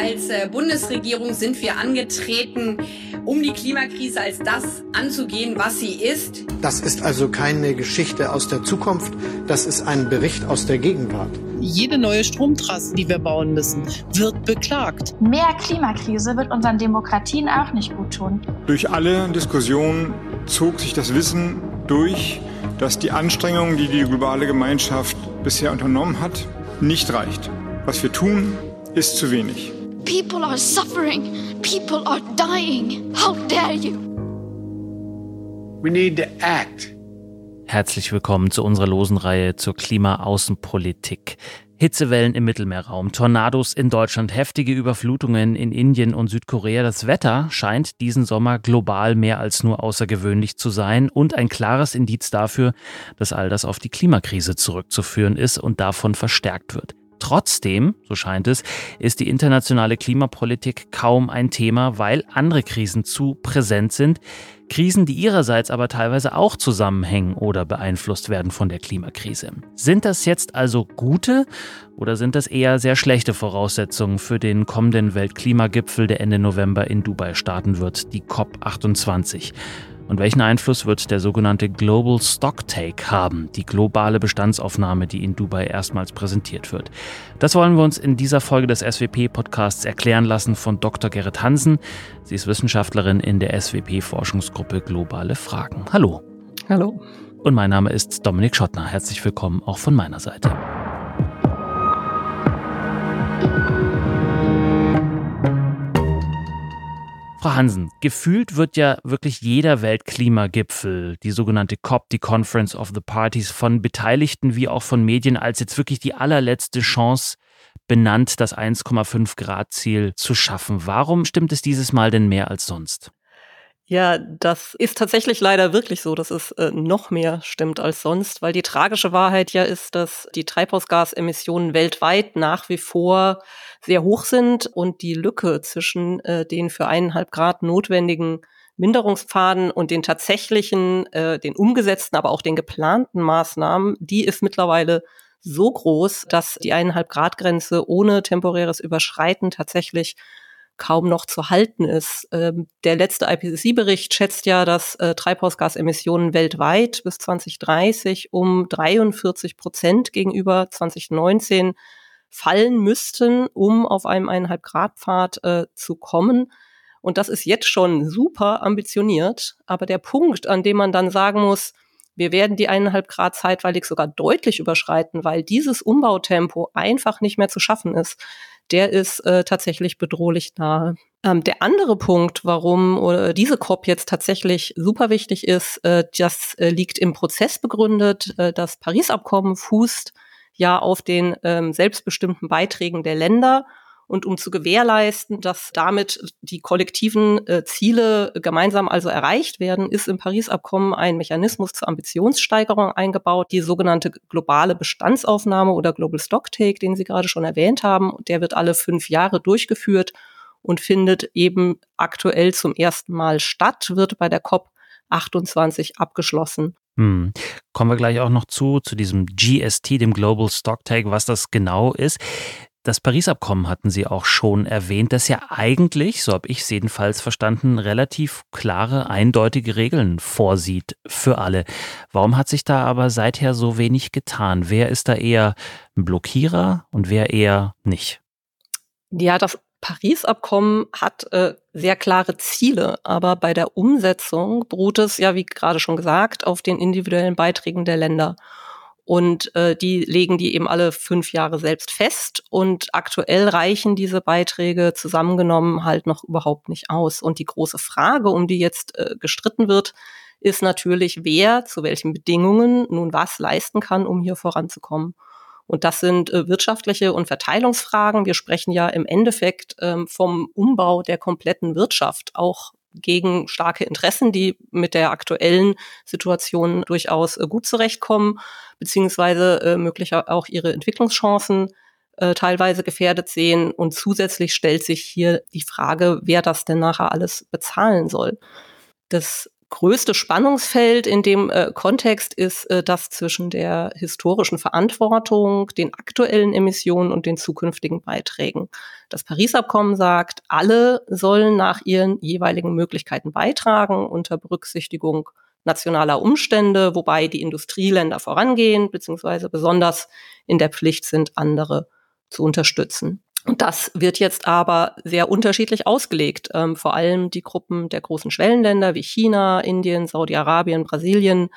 Als äh, Bundesregierung sind wir angetreten, um die Klimakrise als das anzugehen, was sie ist. Das ist also keine Geschichte aus der Zukunft, das ist ein Bericht aus der Gegenwart. Jede neue Stromtrasse, die wir bauen müssen, wird beklagt. Mehr Klimakrise wird unseren Demokratien auch nicht gut tun. Durch alle Diskussionen zog sich das Wissen durch, dass die Anstrengungen, die die globale Gemeinschaft bisher unternommen hat, nicht reicht. Was wir tun, ist zu wenig. People are suffering. People are dying. How dare you? We need to act. Herzlich willkommen zu unserer losen Reihe zur Klimaaußenpolitik. Hitzewellen im Mittelmeerraum, Tornados in Deutschland, heftige Überflutungen in Indien und Südkorea. Das Wetter scheint diesen Sommer global mehr als nur außergewöhnlich zu sein und ein klares Indiz dafür, dass all das auf die Klimakrise zurückzuführen ist und davon verstärkt wird. Trotzdem, so scheint es, ist die internationale Klimapolitik kaum ein Thema, weil andere Krisen zu präsent sind. Krisen, die ihrerseits aber teilweise auch zusammenhängen oder beeinflusst werden von der Klimakrise. Sind das jetzt also gute oder sind das eher sehr schlechte Voraussetzungen für den kommenden Weltklimagipfel, der Ende November in Dubai starten wird, die COP28? Und welchen Einfluss wird der sogenannte Global Stocktake haben, die globale Bestandsaufnahme, die in Dubai erstmals präsentiert wird? Das wollen wir uns in dieser Folge des SWP-Podcasts erklären lassen von Dr. Gerrit Hansen. Sie ist Wissenschaftlerin in der SWP-Forschungsgruppe Globale Fragen. Hallo. Hallo. Und mein Name ist Dominik Schottner. Herzlich willkommen auch von meiner Seite. Frau Hansen, gefühlt wird ja wirklich jeder Weltklimagipfel, die sogenannte COP, die Conference of the Parties, von Beteiligten wie auch von Medien als jetzt wirklich die allerletzte Chance benannt, das 1,5 Grad Ziel zu schaffen. Warum stimmt es dieses Mal denn mehr als sonst? Ja, das ist tatsächlich leider wirklich so, dass es äh, noch mehr stimmt als sonst, weil die tragische Wahrheit ja ist, dass die Treibhausgasemissionen weltweit nach wie vor sehr hoch sind und die Lücke zwischen äh, den für eineinhalb Grad notwendigen Minderungspfaden und den tatsächlichen, äh, den umgesetzten, aber auch den geplanten Maßnahmen, die ist mittlerweile so groß, dass die eineinhalb Grad Grenze ohne temporäres Überschreiten tatsächlich kaum noch zu halten ist. Ähm, der letzte IPCC-Bericht schätzt ja, dass äh, Treibhausgasemissionen weltweit bis 2030 um 43 Prozent gegenüber 2019 fallen müssten, um auf einem eineinhalb Grad Pfad äh, zu kommen. Und das ist jetzt schon super ambitioniert. Aber der Punkt, an dem man dann sagen muss, wir werden die eineinhalb Grad zeitweilig sogar deutlich überschreiten, weil dieses Umbautempo einfach nicht mehr zu schaffen ist der ist äh, tatsächlich bedrohlich nahe. Ähm, der andere Punkt, warum oder diese COP jetzt tatsächlich super wichtig ist, äh, das äh, liegt im Prozess begründet. Äh, das Paris-Abkommen fußt ja auf den ähm, selbstbestimmten Beiträgen der Länder und um zu gewährleisten, dass damit die kollektiven äh, Ziele gemeinsam also erreicht werden, ist im Paris-Abkommen ein Mechanismus zur Ambitionssteigerung eingebaut, die sogenannte globale Bestandsaufnahme oder Global Stocktake, den Sie gerade schon erwähnt haben. Der wird alle fünf Jahre durchgeführt und findet eben aktuell zum ersten Mal statt, wird bei der COP 28 abgeschlossen. Hm. Kommen wir gleich auch noch zu, zu diesem GST, dem Global Stocktake, was das genau ist. Das Paris-Abkommen hatten Sie auch schon erwähnt, das ja eigentlich, so habe ich es jedenfalls verstanden, relativ klare, eindeutige Regeln vorsieht für alle. Warum hat sich da aber seither so wenig getan? Wer ist da eher ein Blockierer und wer eher nicht? Ja, das Paris-Abkommen hat äh, sehr klare Ziele, aber bei der Umsetzung beruht es ja, wie gerade schon gesagt, auf den individuellen Beiträgen der Länder. Und äh, die legen die eben alle fünf Jahre selbst fest. Und aktuell reichen diese Beiträge zusammengenommen halt noch überhaupt nicht aus. Und die große Frage, um die jetzt äh, gestritten wird, ist natürlich, wer zu welchen Bedingungen nun was leisten kann, um hier voranzukommen. Und das sind äh, wirtschaftliche und Verteilungsfragen. Wir sprechen ja im Endeffekt ähm, vom Umbau der kompletten Wirtschaft, auch gegen starke Interessen, die mit der aktuellen Situation durchaus äh, gut zurechtkommen, beziehungsweise äh, möglicher auch ihre Entwicklungschancen äh, teilweise gefährdet sehen. Und zusätzlich stellt sich hier die Frage, wer das denn nachher alles bezahlen soll. Das größte Spannungsfeld in dem äh, Kontext ist äh, das zwischen der historischen Verantwortung, den aktuellen Emissionen und den zukünftigen Beiträgen. Das Paris-Abkommen sagt, alle sollen nach ihren jeweiligen Möglichkeiten beitragen unter Berücksichtigung nationaler Umstände, wobei die Industrieländer vorangehen, beziehungsweise besonders in der Pflicht sind, andere zu unterstützen. Das wird jetzt aber sehr unterschiedlich ausgelegt. Ähm, vor allem die Gruppen der großen Schwellenländer wie China, Indien, Saudi-Arabien, Brasilien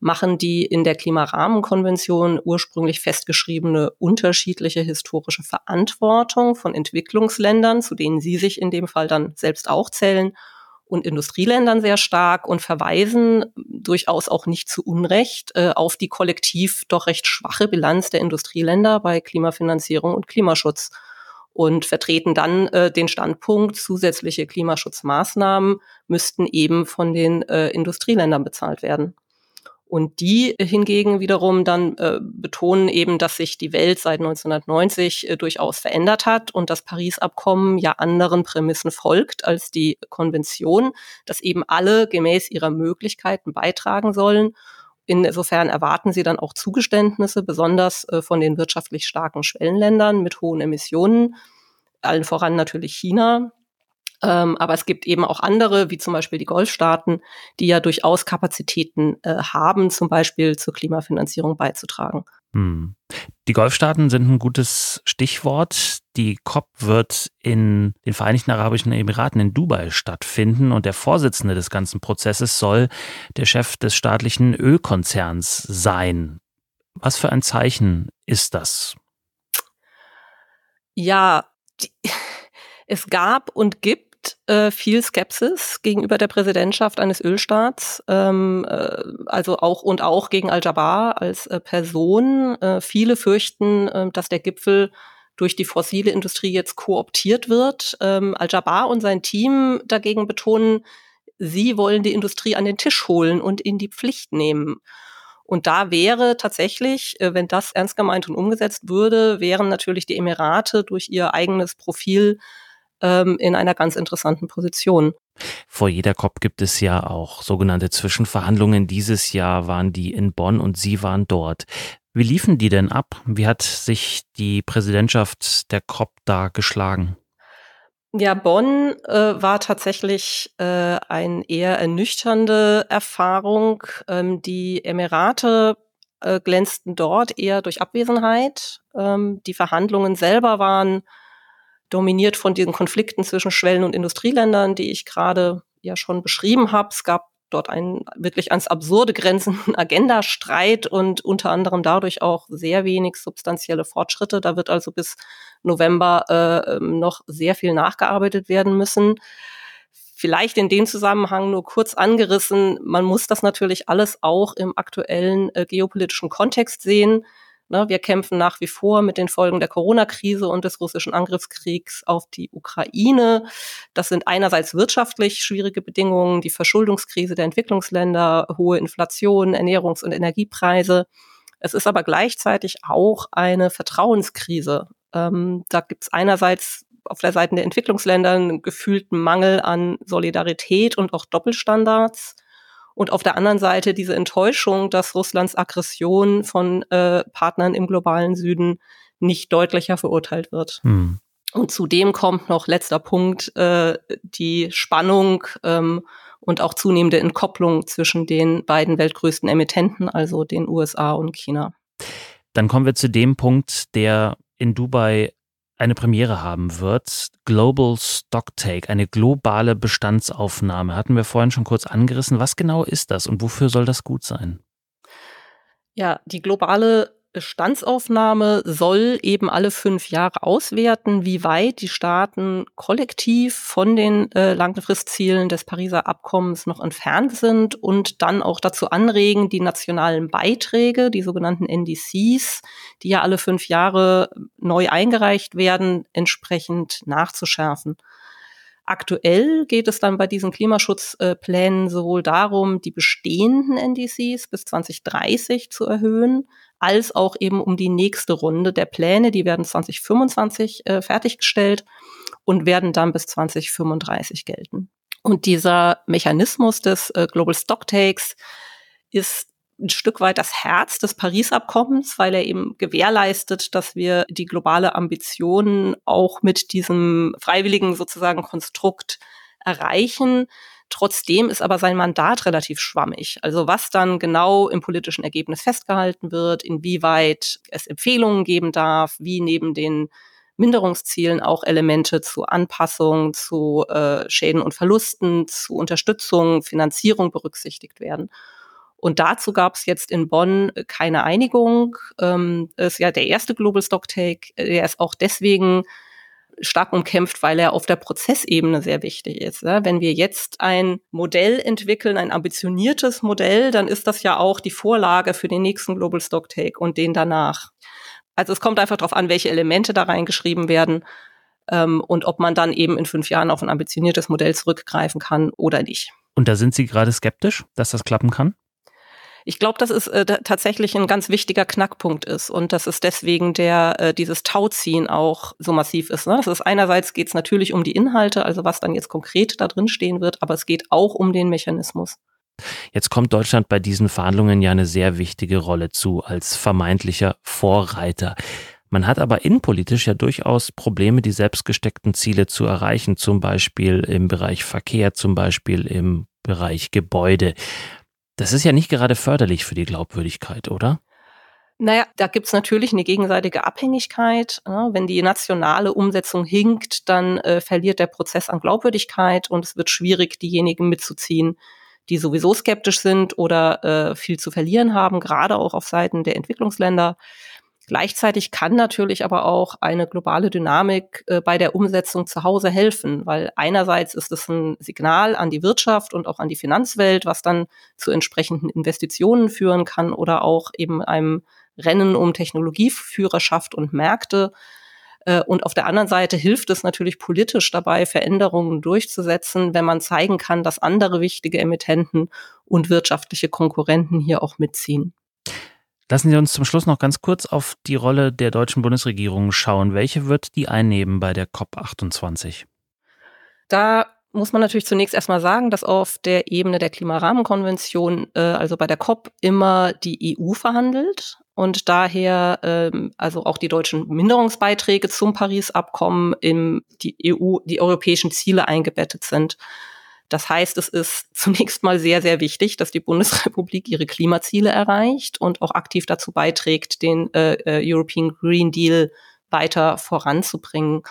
machen die in der Klimarahmenkonvention ursprünglich festgeschriebene unterschiedliche historische Verantwortung von Entwicklungsländern, zu denen sie sich in dem Fall dann selbst auch zählen, und Industrieländern sehr stark und verweisen durchaus auch nicht zu Unrecht äh, auf die kollektiv doch recht schwache Bilanz der Industrieländer bei Klimafinanzierung und Klimaschutz und vertreten dann äh, den Standpunkt, zusätzliche Klimaschutzmaßnahmen müssten eben von den äh, Industrieländern bezahlt werden. Und die hingegen wiederum dann äh, betonen eben, dass sich die Welt seit 1990 äh, durchaus verändert hat und das Paris-Abkommen ja anderen Prämissen folgt als die Konvention, dass eben alle gemäß ihrer Möglichkeiten beitragen sollen. Insofern erwarten sie dann auch Zugeständnisse, besonders äh, von den wirtschaftlich starken Schwellenländern mit hohen Emissionen, allen voran natürlich China, ähm, aber es gibt eben auch andere, wie zum Beispiel die Golfstaaten, die ja durchaus Kapazitäten äh, haben, zum Beispiel zur Klimafinanzierung beizutragen. Hm. Die Golfstaaten sind ein gutes Stichwort. Die COP wird in den Vereinigten Arabischen Emiraten in Dubai stattfinden und der Vorsitzende des ganzen Prozesses soll der Chef des staatlichen Ölkonzerns sein. Was für ein Zeichen ist das? Ja, die, es gab und gibt äh, viel Skepsis gegenüber der Präsidentschaft eines Ölstaats, ähm, äh, also auch und auch gegen Al-Jabar als äh, Person. Äh, viele fürchten, äh, dass der Gipfel durch die fossile Industrie jetzt kooptiert wird. Ähm, Al-Jabar und sein Team dagegen betonen, sie wollen die Industrie an den Tisch holen und in die Pflicht nehmen. Und da wäre tatsächlich, äh, wenn das ernst gemeint und umgesetzt würde, wären natürlich die Emirate durch ihr eigenes Profil ähm, in einer ganz interessanten Position. Vor jeder COP gibt es ja auch sogenannte Zwischenverhandlungen. Dieses Jahr waren die in Bonn und Sie waren dort. Wie liefen die denn ab? Wie hat sich die Präsidentschaft der COP da geschlagen? Ja, Bonn äh, war tatsächlich äh, eine eher ernüchternde Erfahrung. Ähm, die Emirate äh, glänzten dort eher durch Abwesenheit. Ähm, die Verhandlungen selber waren dominiert von diesen Konflikten zwischen Schwellen- und Industrieländern, die ich gerade ja schon beschrieben habe. Es gab dort einen wirklich ans absurde grenzenden Agendastreit und unter anderem dadurch auch sehr wenig substanzielle Fortschritte. Da wird also bis November äh, ähm, noch sehr viel nachgearbeitet werden müssen. Vielleicht in dem Zusammenhang nur kurz angerissen, man muss das natürlich alles auch im aktuellen äh, geopolitischen Kontext sehen. Ne, wir kämpfen nach wie vor mit den Folgen der Corona-Krise und des russischen Angriffskriegs auf die Ukraine. Das sind einerseits wirtschaftlich schwierige Bedingungen, die Verschuldungskrise der Entwicklungsländer, hohe Inflation, Ernährungs- und Energiepreise. Es ist aber gleichzeitig auch eine Vertrauenskrise. Ähm, da gibt es einerseits auf der Seite der Entwicklungsländer einen gefühlten Mangel an Solidarität und auch Doppelstandards und auf der anderen Seite diese Enttäuschung, dass Russlands Aggression von äh, Partnern im globalen Süden nicht deutlicher verurteilt wird. Hm. Und zudem kommt noch letzter Punkt äh, die Spannung ähm, und auch zunehmende Entkopplung zwischen den beiden weltgrößten Emittenten, also den USA und China. Dann kommen wir zu dem Punkt, der in Dubai eine Premiere haben wird. Global Stocktake, eine globale Bestandsaufnahme. Hatten wir vorhin schon kurz angerissen. Was genau ist das und wofür soll das gut sein? Ja, die globale Bestandsaufnahme soll eben alle fünf Jahre auswerten, wie weit die Staaten kollektiv von den äh, Langfristzielen des Pariser Abkommens noch entfernt sind und dann auch dazu anregen, die nationalen Beiträge, die sogenannten NDCs, die ja alle fünf Jahre neu eingereicht werden, entsprechend nachzuschärfen. Aktuell geht es dann bei diesen Klimaschutzplänen sowohl darum, die bestehenden NDCs bis 2030 zu erhöhen, als auch eben um die nächste Runde der Pläne. Die werden 2025 äh, fertiggestellt und werden dann bis 2035 gelten. Und dieser Mechanismus des äh, Global Stocktakes ist ein Stück weit das Herz des Paris-Abkommens, weil er eben gewährleistet, dass wir die globale Ambition auch mit diesem freiwilligen sozusagen Konstrukt erreichen. Trotzdem ist aber sein Mandat relativ schwammig. Also was dann genau im politischen Ergebnis festgehalten wird, inwieweit es Empfehlungen geben darf, wie neben den Minderungszielen auch Elemente zu Anpassung, zu äh, Schäden und Verlusten, zu Unterstützung, Finanzierung berücksichtigt werden. Und dazu gab es jetzt in Bonn keine Einigung. Ähm, ist ja der erste Global Stocktake. Der ist auch deswegen stark umkämpft, weil er auf der Prozessebene sehr wichtig ist. Ne? Wenn wir jetzt ein Modell entwickeln, ein ambitioniertes Modell, dann ist das ja auch die Vorlage für den nächsten Global Stocktake und den danach. Also es kommt einfach darauf an, welche Elemente da reingeschrieben werden ähm, und ob man dann eben in fünf Jahren auf ein ambitioniertes Modell zurückgreifen kann oder nicht. Und da sind Sie gerade skeptisch, dass das klappen kann? Ich glaube, dass es äh, tatsächlich ein ganz wichtiger Knackpunkt ist und dass es deswegen der äh, dieses Tauziehen auch so massiv ist. Ne? Das ist einerseits geht es natürlich um die Inhalte, also was dann jetzt konkret da drin stehen wird, aber es geht auch um den Mechanismus. Jetzt kommt Deutschland bei diesen Verhandlungen ja eine sehr wichtige Rolle zu als vermeintlicher Vorreiter. Man hat aber innenpolitisch ja durchaus Probleme, die selbstgesteckten Ziele zu erreichen, zum Beispiel im Bereich Verkehr, zum Beispiel im Bereich Gebäude. Das ist ja nicht gerade förderlich für die Glaubwürdigkeit, oder? Naja, da gibt's natürlich eine gegenseitige Abhängigkeit. Wenn die nationale Umsetzung hinkt, dann äh, verliert der Prozess an Glaubwürdigkeit und es wird schwierig, diejenigen mitzuziehen, die sowieso skeptisch sind oder äh, viel zu verlieren haben, gerade auch auf Seiten der Entwicklungsländer. Gleichzeitig kann natürlich aber auch eine globale Dynamik äh, bei der Umsetzung zu Hause helfen, weil einerseits ist es ein Signal an die Wirtschaft und auch an die Finanzwelt, was dann zu entsprechenden Investitionen führen kann oder auch eben einem Rennen um Technologieführerschaft und Märkte. Äh, und auf der anderen Seite hilft es natürlich politisch dabei, Veränderungen durchzusetzen, wenn man zeigen kann, dass andere wichtige Emittenten und wirtschaftliche Konkurrenten hier auch mitziehen. Lassen Sie uns zum Schluss noch ganz kurz auf die Rolle der deutschen Bundesregierung schauen. Welche wird die einnehmen bei der COP28? Da muss man natürlich zunächst erstmal sagen, dass auf der Ebene der Klimarahmenkonvention, äh, also bei der COP, immer die EU verhandelt und daher ähm, also auch die deutschen Minderungsbeiträge zum Paris-Abkommen in die EU, die europäischen Ziele eingebettet sind. Das heißt, es ist zunächst mal sehr, sehr wichtig, dass die Bundesrepublik ihre Klimaziele erreicht und auch aktiv dazu beiträgt, den äh, äh, European Green Deal weiter voranzubringen.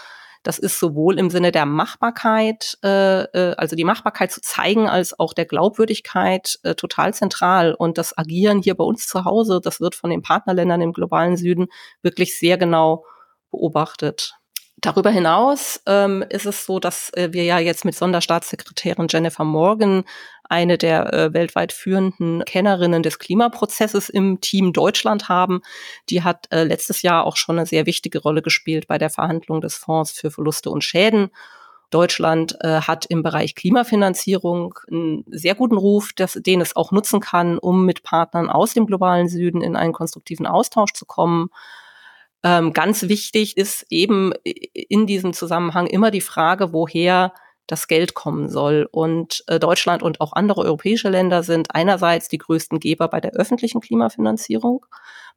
Das ist sowohl im Sinne der Machbarkeit, äh, äh, also die Machbarkeit zu zeigen, als auch der Glaubwürdigkeit äh, total zentral. Und das Agieren hier bei uns zu Hause, das wird von den Partnerländern im globalen Süden wirklich sehr genau beobachtet. Darüber hinaus ähm, ist es so, dass äh, wir ja jetzt mit Sonderstaatssekretärin Jennifer Morgan eine der äh, weltweit führenden Kennerinnen des Klimaprozesses im Team Deutschland haben. Die hat äh, letztes Jahr auch schon eine sehr wichtige Rolle gespielt bei der Verhandlung des Fonds für Verluste und Schäden. Deutschland äh, hat im Bereich Klimafinanzierung einen sehr guten Ruf, dass, den es auch nutzen kann, um mit Partnern aus dem globalen Süden in einen konstruktiven Austausch zu kommen. Ähm, ganz wichtig ist eben in diesem Zusammenhang immer die Frage, woher das Geld kommen soll. Und äh, Deutschland und auch andere europäische Länder sind einerseits die größten Geber bei der öffentlichen Klimafinanzierung,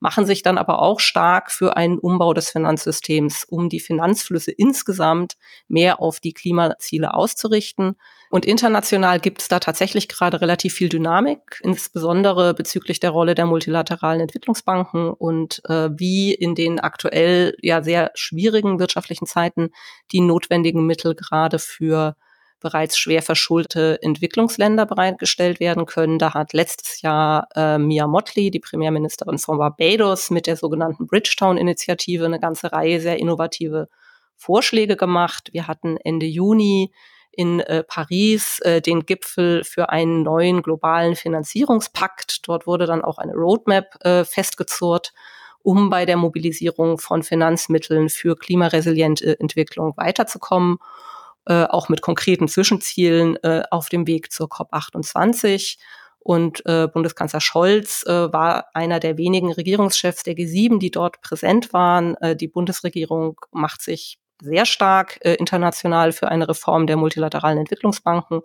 machen sich dann aber auch stark für einen Umbau des Finanzsystems, um die Finanzflüsse insgesamt mehr auf die Klimaziele auszurichten. Und international gibt es da tatsächlich gerade relativ viel Dynamik, insbesondere bezüglich der Rolle der multilateralen Entwicklungsbanken und äh, wie in den aktuell ja sehr schwierigen wirtschaftlichen Zeiten die notwendigen Mittel gerade für bereits schwer verschuldete Entwicklungsländer bereitgestellt werden können. Da hat letztes Jahr äh, Mia Motley, die Premierministerin von Barbados, mit der sogenannten Bridgetown-Initiative eine ganze Reihe sehr innovative Vorschläge gemacht. Wir hatten Ende Juni in äh, Paris äh, den Gipfel für einen neuen globalen Finanzierungspakt. Dort wurde dann auch eine Roadmap äh, festgezurrt, um bei der Mobilisierung von Finanzmitteln für klimaresiliente Entwicklung weiterzukommen. Äh, auch mit konkreten Zwischenzielen äh, auf dem Weg zur COP28. Und äh, Bundeskanzler Scholz äh, war einer der wenigen Regierungschefs der G7, die dort präsent waren. Äh, die Bundesregierung macht sich sehr stark äh, international für eine Reform der multilateralen Entwicklungsbanken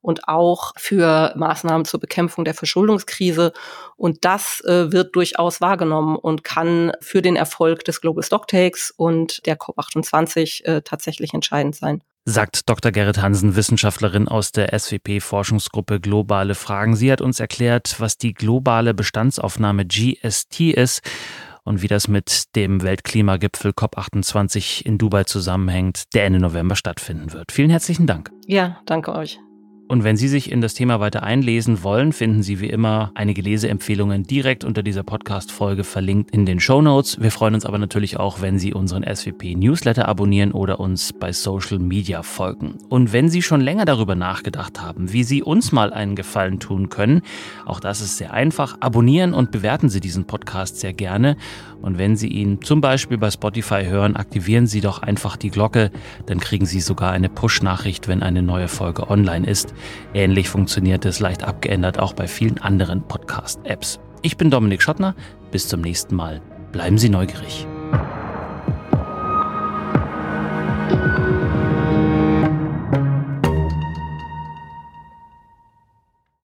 und auch für Maßnahmen zur Bekämpfung der Verschuldungskrise. Und das äh, wird durchaus wahrgenommen und kann für den Erfolg des Global Stocktakes und der COP28 äh, tatsächlich entscheidend sein sagt Dr. Gerrit Hansen, Wissenschaftlerin aus der SWP-Forschungsgruppe Globale Fragen. Sie hat uns erklärt, was die globale Bestandsaufnahme GST ist und wie das mit dem Weltklimagipfel COP28 in Dubai zusammenhängt, der Ende November stattfinden wird. Vielen herzlichen Dank. Ja, danke euch. Und wenn Sie sich in das Thema weiter einlesen wollen, finden Sie wie immer einige Leseempfehlungen direkt unter dieser Podcast-Folge verlinkt in den Show Notes. Wir freuen uns aber natürlich auch, wenn Sie unseren SWP-Newsletter abonnieren oder uns bei Social Media folgen. Und wenn Sie schon länger darüber nachgedacht haben, wie Sie uns mal einen Gefallen tun können, auch das ist sehr einfach. Abonnieren und bewerten Sie diesen Podcast sehr gerne. Und wenn Sie ihn zum Beispiel bei Spotify hören, aktivieren Sie doch einfach die Glocke. Dann kriegen Sie sogar eine Push-Nachricht, wenn eine neue Folge online ist. Ähnlich funktioniert es leicht abgeändert auch bei vielen anderen Podcast-Apps. Ich bin Dominik Schottner. Bis zum nächsten Mal. Bleiben Sie neugierig.